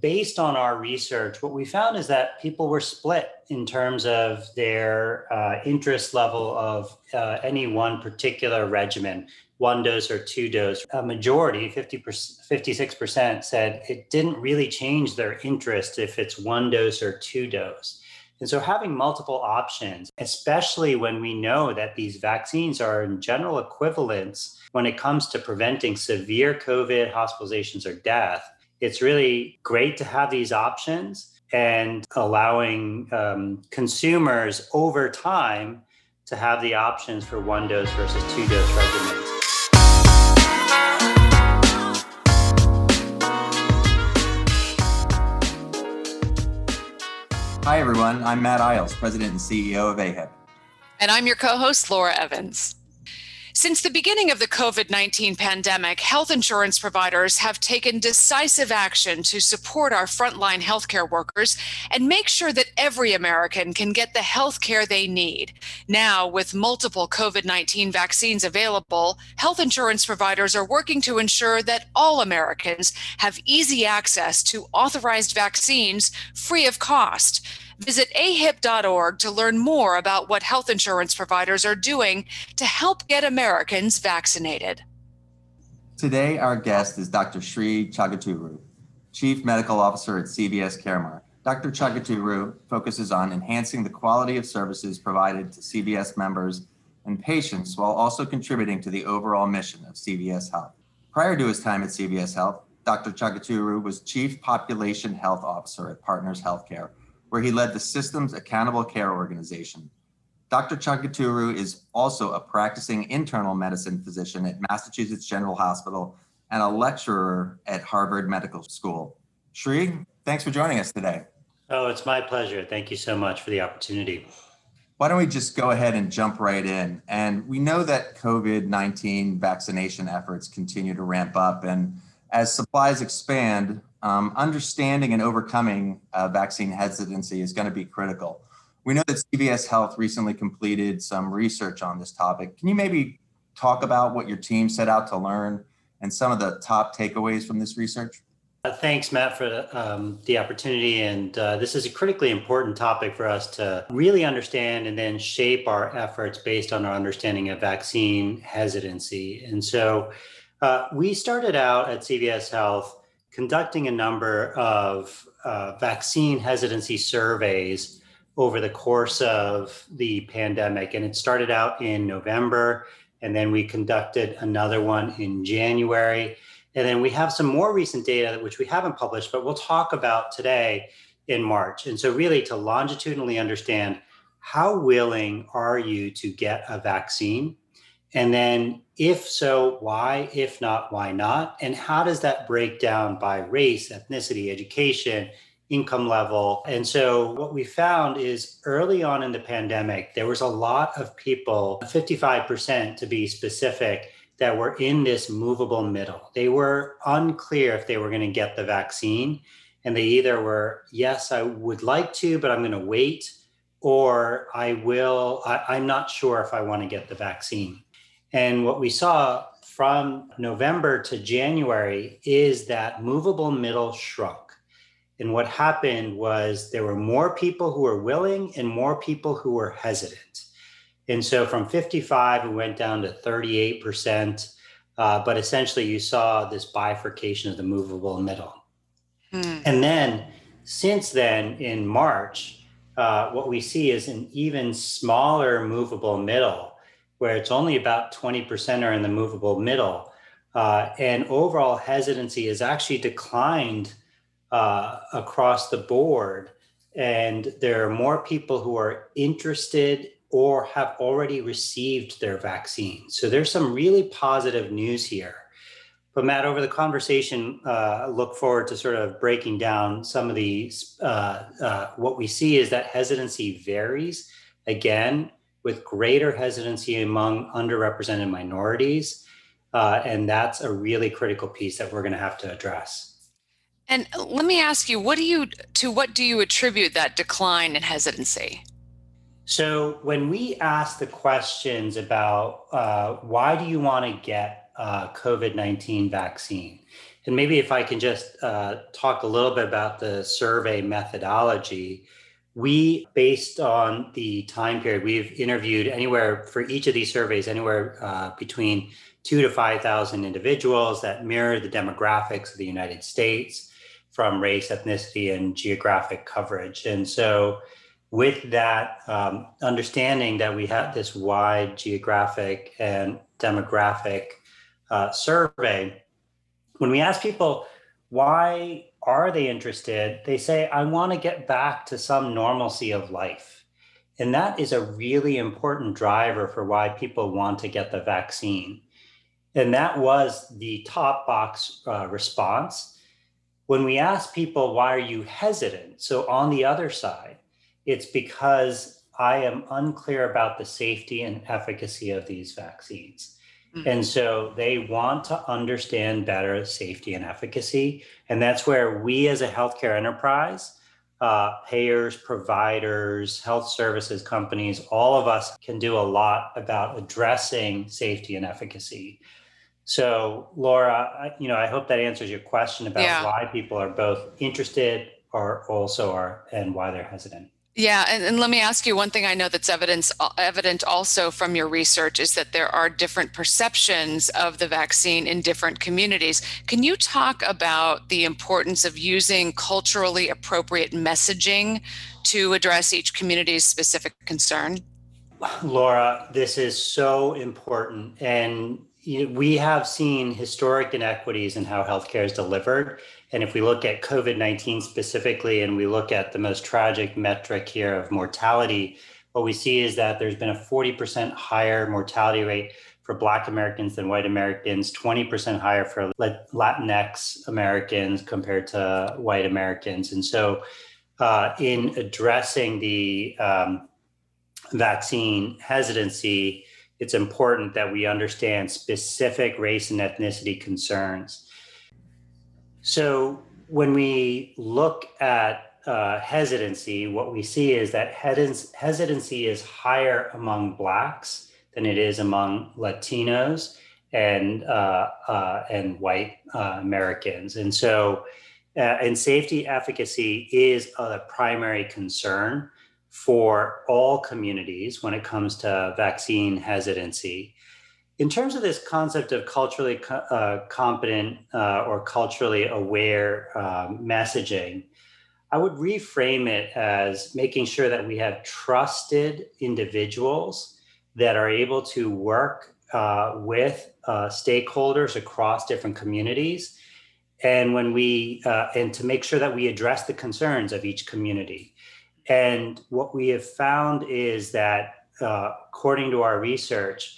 based on our research, what we found is that people were split in terms of their uh, interest level of uh, any one particular regimen, one dose or two dose. A majority, 50 56%, said it didn't really change their interest if it's one dose or two dose. And so having multiple options, especially when we know that these vaccines are in general equivalents when it comes to preventing severe COVID hospitalizations or death, it's really great to have these options and allowing um, consumers over time to have the options for one dose versus two dose regimens. Hi, everyone. I'm Matt Eyles, President and CEO of AHIP. And I'm your co host, Laura Evans. Since the beginning of the COVID 19 pandemic, health insurance providers have taken decisive action to support our frontline healthcare workers and make sure that every American can get the health care they need. Now, with multiple COVID 19 vaccines available, health insurance providers are working to ensure that all Americans have easy access to authorized vaccines free of cost. Visit ahip.org to learn more about what health insurance providers are doing to help get Americans vaccinated. Today, our guest is Dr. Sree Chaguturu, Chief Medical Officer at CVS Caremark. Dr. Chaguturu focuses on enhancing the quality of services provided to CVS members and patients while also contributing to the overall mission of CVS Health. Prior to his time at CVS Health, Dr. Chaguturu was Chief Population Health Officer at Partners Healthcare, where he led the Systems Accountable Care Organization. Dr. Chaguturu is also a practicing internal medicine physician at Massachusetts General Hospital and a lecturer at Harvard Medical School. Sree, thanks for joining us today. Oh, it's my pleasure. Thank you so much for the opportunity. Why don't we just go ahead and jump right in? And we know that COVID 19 vaccination efforts continue to ramp up. And as supplies expand, um, understanding and overcoming uh, vaccine hesitancy is going to be critical. We know that CVS Health recently completed some research on this topic. Can you maybe talk about what your team set out to learn and some of the top takeaways from this research? Uh, thanks, Matt, for um, the opportunity. And uh, this is a critically important topic for us to really understand and then shape our efforts based on our understanding of vaccine hesitancy. And so uh, we started out at CVS Health conducting a number of uh, vaccine hesitancy surveys over the course of the pandemic. And it started out in November, and then we conducted another one in January. And then we have some more recent data, which we haven't published, but we'll talk about today in March. And so, really, to longitudinally understand how willing are you to get a vaccine? And then, if so, why? If not, why not? And how does that break down by race, ethnicity, education, income level? And so, what we found is early on in the pandemic, there was a lot of people, 55% to be specific, that were in this movable middle. They were unclear if they were going to get the vaccine. And they either were, yes, I would like to, but I'm going to wait, or I will, I, am not sure if I want to get the vaccine. And what we saw from November to January is that movable middle shrunk. And what happened was there were more people who were willing and more people who were hesitant. And so from 55, we went down to 38%. Uh, but essentially, you saw this bifurcation of the movable middle. Hmm. And then, since then, in March, uh, what we see is an even smaller movable middle where it's only about 20% are in the movable middle. Uh, and overall hesitancy has actually declined uh, across the board. And there are more people who are interested or have already received their vaccine. So there's some really positive news here. But Matt, over the conversation, uh, look forward to sort of breaking down some of these. Uh, uh, what we see is that hesitancy varies again with greater hesitancy among underrepresented minorities. Uh, and that's a really critical piece that we're going to have to address. And let me ask you, what do you to what do you attribute that decline in hesitancy? So when we ask the questions about uh, why do you want to get a COVID nineteen vaccine, And maybe if I can just uh, talk a little bit about the survey methodology. We, based on the time period, we've interviewed anywhere for each of these surveys, anywhere uh, between two to 5,000 individuals that mirror the demographics of the United States from race, ethnicity, and geographic coverage. And so, with that um, understanding that we had this wide geographic and demographic uh, survey, when we ask people why are they interested, they say, I want to get back to some normalcy of life. And that is a really important driver for why people want to get the vaccine. And that was the top box uh, response. When we ask people, why are you hesitant? So on the other side, it's because I am unclear about the safety and efficacy of these vaccines. Mm-hmm. And so they want to understand better safety and efficacy. And that's where we as a healthcare enterprise, uh, payers, providers, health services companies, all of us can do a lot about addressing safety and efficacy. So, Laura, I, you know, I hope that answers your question about yeah. why people are both interested or also are and why they're hesitant. Yeah, and, and, let me ask you one thing I know that's evidence, evident also from your research is that there are different perceptions of the vaccine in different communities. Can you talk about the importance of using culturally appropriate messaging to address each community's specific concern? Laura, this is so important. And we have seen historic inequities in how healthcare is delivered. And if we look at COVID 19 specifically, and we look at the most tragic metric here of mortality, what we see is that there's been a 40% higher mortality rate for Black Americans than white Americans, 20% higher for Latinx Americans compared to white Americans. And so, uh, in addressing the um, vaccine hesitancy, it's important that we understand specific race and ethnicity concerns. So when we look at uh, hesitancy, what we see is that hesitancy is higher among Blacks than it is among Latinos and uh, uh, and white uh, Americans. And so, uh, and safety efficacy is a primary concern for all communities when it comes to vaccine hesitancy. In terms of this concept of culturally uh, competent uh, or culturally aware um, messaging, I would reframe it as making sure that we have trusted individuals that are able to work uh, with uh, stakeholders across different communities. And when we uh, and to make sure that we address the concerns of each community. And what we have found is that, uh, according to our research,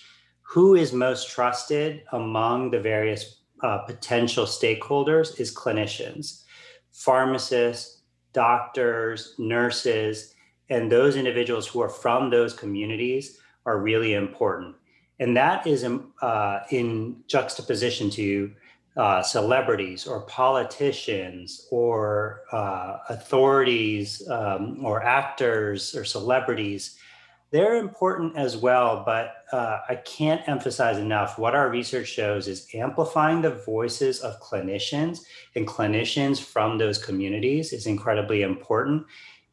who is most trusted among the various uh, potential stakeholders is clinicians, pharmacists, doctors, nurses, and those individuals who are from those communities are really important. And that is um, uh, in juxtaposition to uh, celebrities or politicians or uh, authorities um, or actors or celebrities, they're important as well. But uh, I can't emphasize enough what our research shows is amplifying the voices of clinicians and clinicians from those communities is incredibly important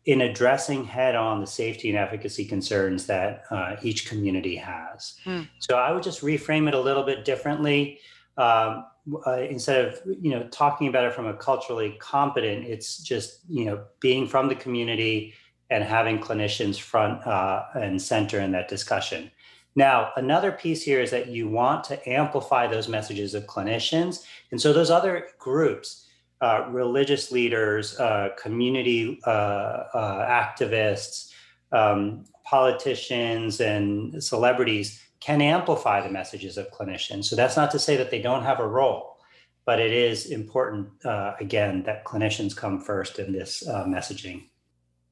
in addressing head on the safety and efficacy concerns that uh, each community has. Hmm. So I would just reframe it a little bit differently. Um, uh, instead of you know talking about it from a culturally competent it's just you know being from the community and having clinicians front uh, and center in that discussion now another piece here is that you want to amplify those messages of clinicians and so those other groups uh, religious leaders uh, community uh, uh, activists um, politicians and celebrities can amplify the messages of clinicians. So that's not to say that they don't have a role, but it is important, uh, again, that clinicians come first in this messaging.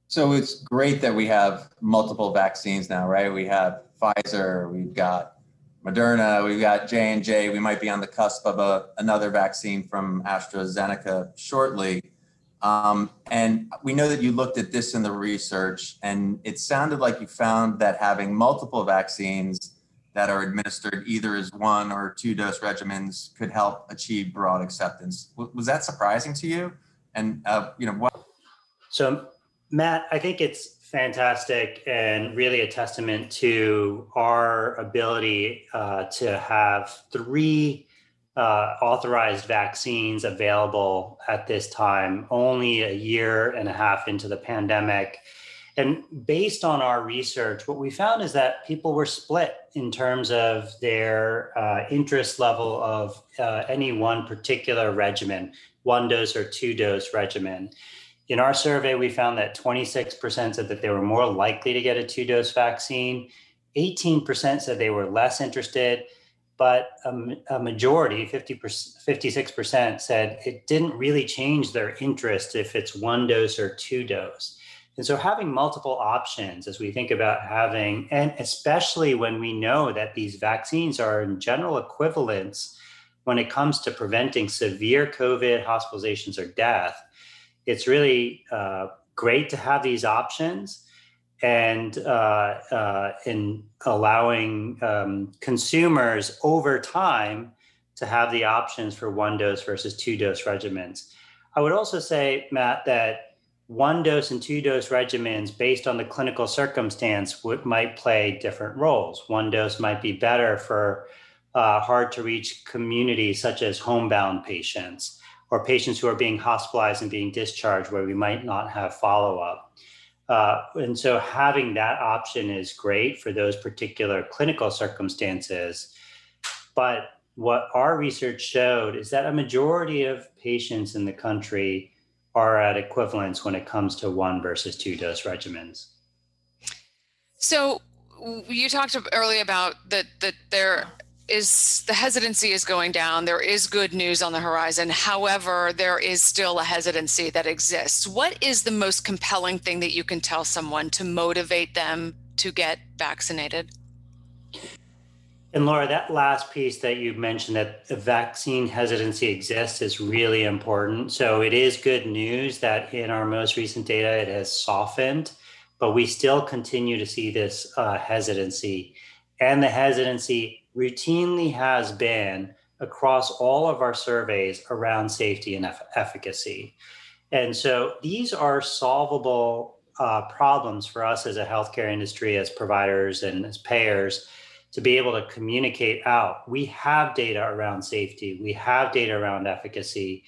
So it's great that we have multiple vaccines now, right? We have Pfizer, we've got Moderna, we've got J and J. We might be on the cusp of a, another vaccine from AstraZeneca shortly. Um, and we know that you looked at this in the research, and it sounded like you found that having multiple vaccines that are administered either as one or two dose regimens could help achieve broad acceptance. W- Was that surprising to you? And, uh, you know, what, So, Matt, I think it's fantastic and really a testament to our ability uh, to have three uh, authorized vaccines available at this time, only a year and a half into the pandemic. And based on our research, what we found is that people were split in terms of their uh, interest level of uh, any one particular regimen, one dose or two dose regimen. In our survey, we found that 26% said that they were more likely to get a two dose vaccine, 18% said they were less interested, but a, a majority, 50%, 56%, said it didn't really change their interest if it's one dose or two dose. And so having multiple options as we think about having, and especially when we know that these vaccines are in general equivalents when it comes to preventing severe COVID hospitalizations or death, it's really uh, great to have these options and uh, uh, in allowing um, consumers over time to have the options for one dose versus two dose regimens. I would also say, Matt, that one dose and two dose regimens based on the clinical circumstance would, might play different roles. One dose might be better for uh, hard to reach communities such as homebound patients or patients who are being hospitalized and being discharged where we might not have follow up. Uh, and so having that option is great for those particular clinical circumstances. But what our research showed is that a majority of patients in the country are at equivalence when it comes to one versus two dose regimens. So you talked earlier about that that there is the hesitancy is going down. There is good news on the horizon. However, there is still a hesitancy that exists. What is the most compelling thing that you can tell someone to motivate them to get vaccinated? And Laura, that last piece that you mentioned that the vaccine hesitancy exists is really important. So it is good news that in our most recent data, it has softened, but we still continue to see this uh, hesitancy. And the hesitancy routinely has been across all of our surveys around safety and eff- efficacy. And so these are solvable uh, problems for us as a healthcare industry, as providers and as payers to be able to communicate out. We have data around safety, we have data around efficacy.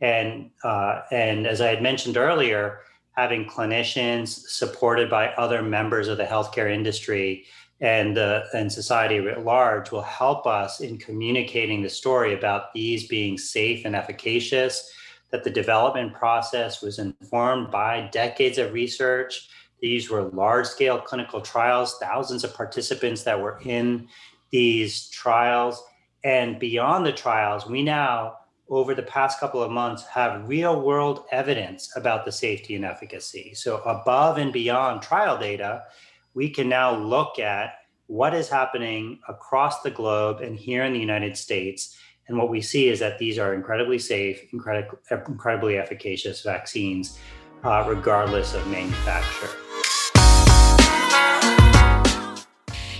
And, uh, and as I had mentioned earlier, having clinicians supported by other members of the healthcare industry and uh, and society at large will help us in communicating the story about these being safe and efficacious that the development process was informed by decades of research. These were large scale clinical trials thousands of participants that were in these trials. And beyond the trials we now over the past couple of months have real world evidence about the safety and efficacy. So above and beyond trial data we can now look at what is happening across the globe and here in the United States. And what we see is that these are incredibly safe, incredibly, incredibly efficacious vaccines, uh, regardless of manufacturer.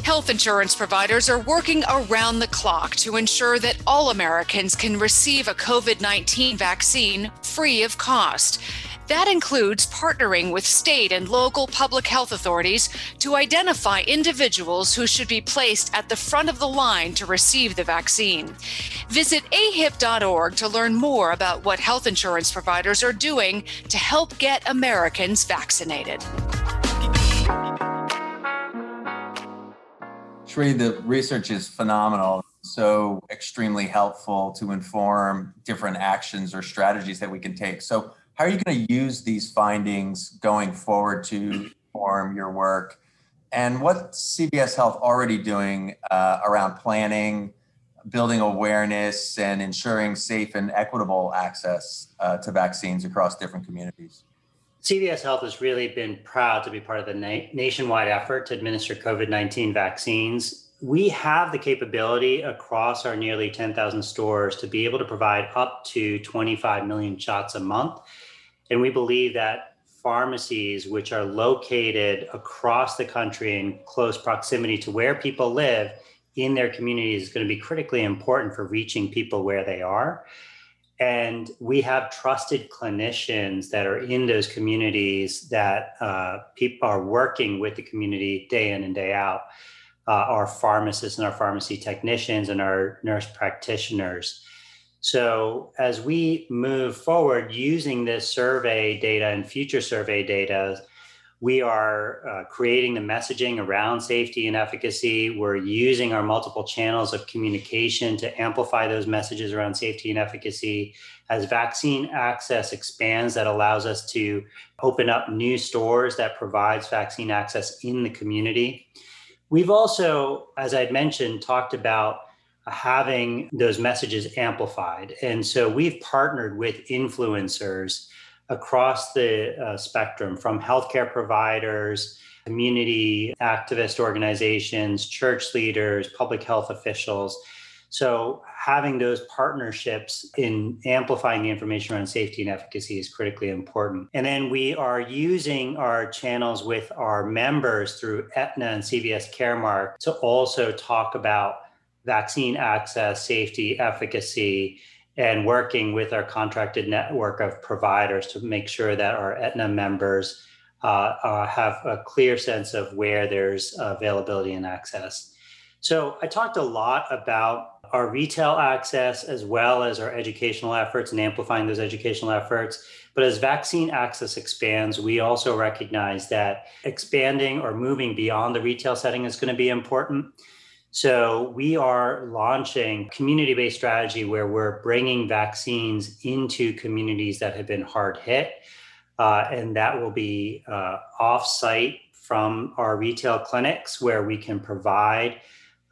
Health insurance providers are working around the clock to ensure that all Americans can receive a COVID 19 vaccine free of cost. That includes partnering with state and local public health authorities to identify individuals who should be placed at the front of the line to receive the vaccine. Visit ahip.org to learn more about what health insurance providers are doing to help get Americans vaccinated. Sree, the research is phenomenal. So extremely helpful to inform different actions or strategies that we can take. So, how are you going to use these findings going forward to inform your work? And what CVS Health already doing uh, around planning, building awareness, and ensuring safe and equitable access uh, to vaccines across different communities? CVS Health has really been proud to be part of the na- nationwide effort to administer COVID 19 vaccines. We have the capability across our nearly 10,000 stores to be able to provide up to 25 million shots a month. And we believe that pharmacies, which are located across the country in close proximity to where people live, in their communities is going to be critically important for reaching people where they are. And we have trusted clinicians that are in those communities that uh, people are working with the community day in and day out. Uh, our pharmacists and our pharmacy technicians and our nurse practitioners. So, as we move forward using this survey data and future survey data, we are uh, creating the messaging around safety and efficacy. We're using our multiple channels of communication to amplify those messages around safety and efficacy. As vaccine access expands, that allows us to open up new stores that provides vaccine access in the community. We've also, as I'd mentioned, talked about having those messages amplified. And so we've partnered with influencers across the uh, spectrum from healthcare providers, community activist organizations, church leaders, public health officials. So, having those partnerships in amplifying the information around safety and efficacy is critically important. And then we are using our channels with our members through Aetna and CVS Caremark to also talk about vaccine access, safety, efficacy, and working with our contracted network of providers to make sure that our Aetna members uh, uh, have a clear sense of where there's availability and access. So I talked a lot about our retail access as well as our educational efforts and amplifying those educational efforts. But as vaccine access expands, we also recognize that expanding or moving beyond the retail setting is going to be important. So we are launching community-based strategy where we're bringing vaccines into communities that have been hard hit, uh, and that will be uh, off-site from our retail clinics where we can provide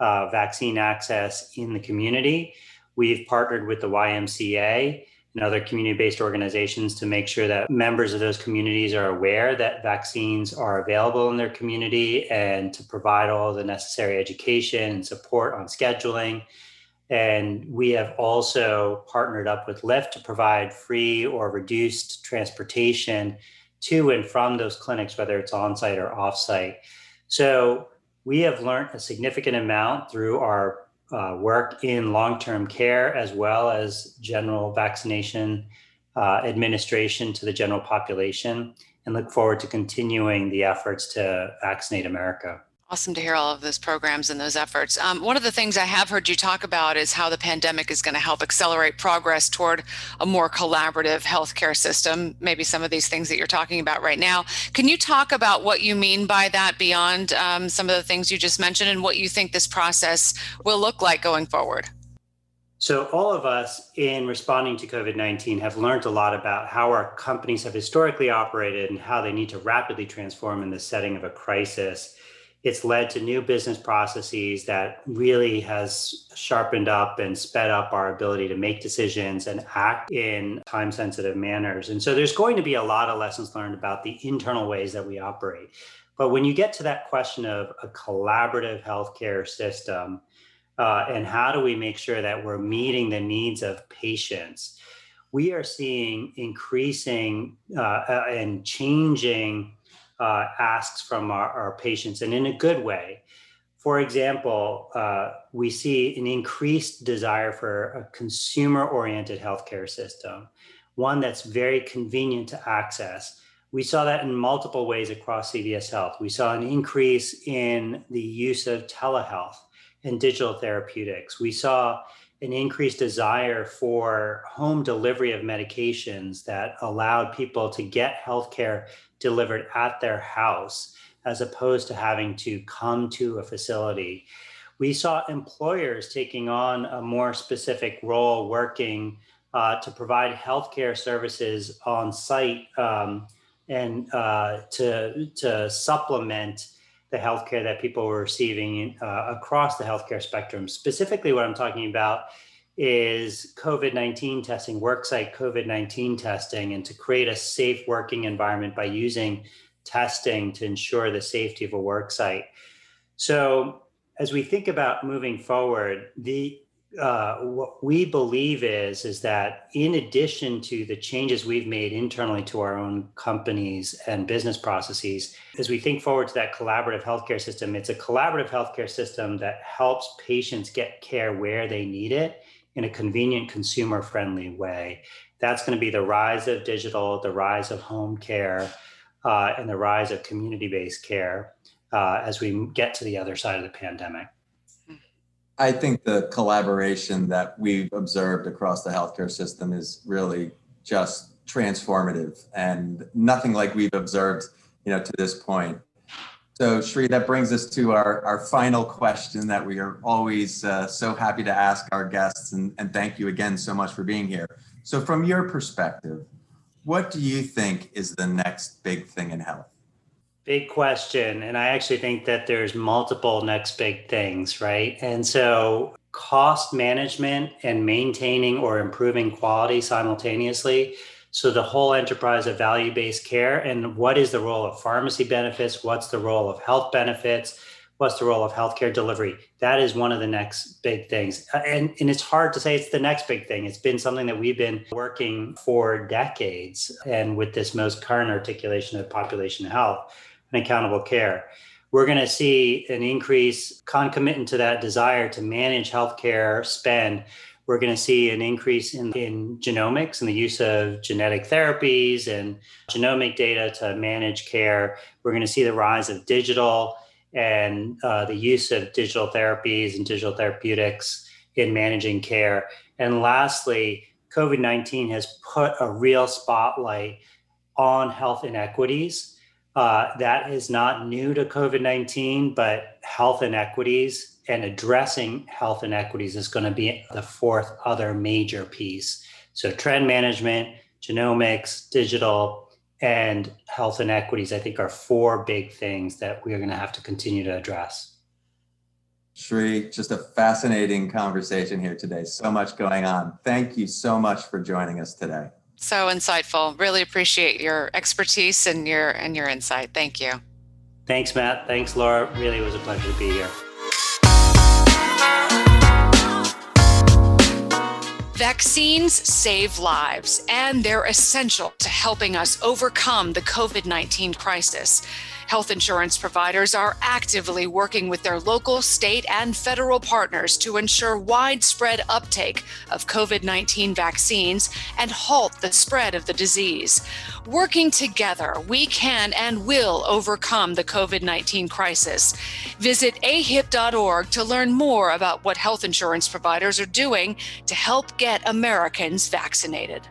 uh, vaccine access in the community. We've partnered with the YMCA and other community based organizations to make sure that members of those communities are aware that vaccines are available in their community and to provide all the necessary education and support on scheduling. And we have also partnered up with Lyft to provide free or reduced transportation to and from those clinics, whether it's on site or off site. So we have learned a significant amount through our uh, work in long term care as well as general vaccination uh, administration to the general population and look forward to continuing the efforts to vaccinate America. Awesome to hear all of those programs and those efforts. Um, one of the things I have heard you talk about is how the pandemic is going to help accelerate progress toward a more collaborative healthcare system. Maybe some of these things that you're talking about right now. Can you talk about what you mean by that beyond um, some of the things you just mentioned and what you think this process will look like going forward? So, all of us in responding to COVID 19 have learned a lot about how our companies have historically operated and how they need to rapidly transform in the setting of a crisis it's led to new business processes that really has sharpened up and sped up our ability to make decisions and act in time sensitive manners. And so there's going to be a lot of lessons learned about the internal ways that we operate. But when you get to that question of a collaborative healthcare system, uh, and how do we make sure that we're meeting the needs of patients? We are seeing increasing uh, uh and changing uh, asks from our, our, patients and in a good way. For example, uh, we see an increased desire for a consumer oriented healthcare system, one that's very convenient to access. We saw that in multiple ways across CVS Health. We saw an increase in the use of telehealth and digital therapeutics. We saw an increased desire for home delivery of medications that allowed people to get healthcare delivered at their house as opposed to having to come to a facility. We saw employers taking on a more specific role, working uh, to provide healthcare services on site um, and uh, to, to supplement the healthcare that people were receiving uh, across the healthcare spectrum. Specifically, what I'm talking about is COVID 19 testing, worksite COVID 19 testing, and to create a safe working environment by using testing to ensure the safety of a worksite. So, as we think about moving forward, the uh, what we believe is is that in addition to the changes we've made internally to our own companies and business processes, as we think forward to that collaborative healthcare system, it's a collaborative healthcare system that helps patients get care where they need it in a convenient, consumer-friendly way. That's going to be the rise of digital, the rise of home care, uh, and the rise of community-based care uh, as we get to the other side of the pandemic. I think the collaboration that we've observed across the healthcare system is really just transformative and nothing like we've observed, you know, to this point. So Sree, that brings us to our, our final question that we are always uh, so happy to ask our guests and, and thank you again so much for being here. So from your perspective, what do you think is the next big thing in health? Big question. And I actually think that there's multiple next big things, right? And so cost management and maintaining or improving quality simultaneously. So the whole enterprise of value based care and what is the role of pharmacy benefits? What's the role of health benefits? What's the role of healthcare delivery? That is one of the next big things. And, and it's hard to say it's the next big thing. It's been something that we've been working for decades and with this most current articulation of population health and accountable care. We're going to see an increase concomitant to that desire to manage healthcare spend. We're going to see an increase in, in genomics and the use of genetic therapies and genomic data to manage care. We're going to see the rise of digital and uh, the use of digital therapies and digital therapeutics in managing care. And lastly, COVID 19 has put a real spotlight on health inequities uh, that is not new to COVID 19, but health inequities and addressing health inequities is going to be the fourth other major piece. So, trend management, genomics, digital, and health inequities, I think, are four big things that we are going to have to continue to address. Sree, just a fascinating conversation here today. So much going on. Thank you so much for joining us today. So insightful. Really appreciate your expertise and your and your insight. Thank you. Thanks, Matt. Thanks, Laura. Really was a pleasure to be here. Vaccines save lives, and they're essential to helping us overcome the COVID 19 crisis. Health insurance providers are actively working with their local, state, and federal partners to ensure widespread uptake of COVID 19 vaccines and halt the spread of the disease. Working together, we can and will overcome the COVID 19 crisis. Visit ahip.org to learn more about what health insurance providers are doing to help get Americans vaccinated.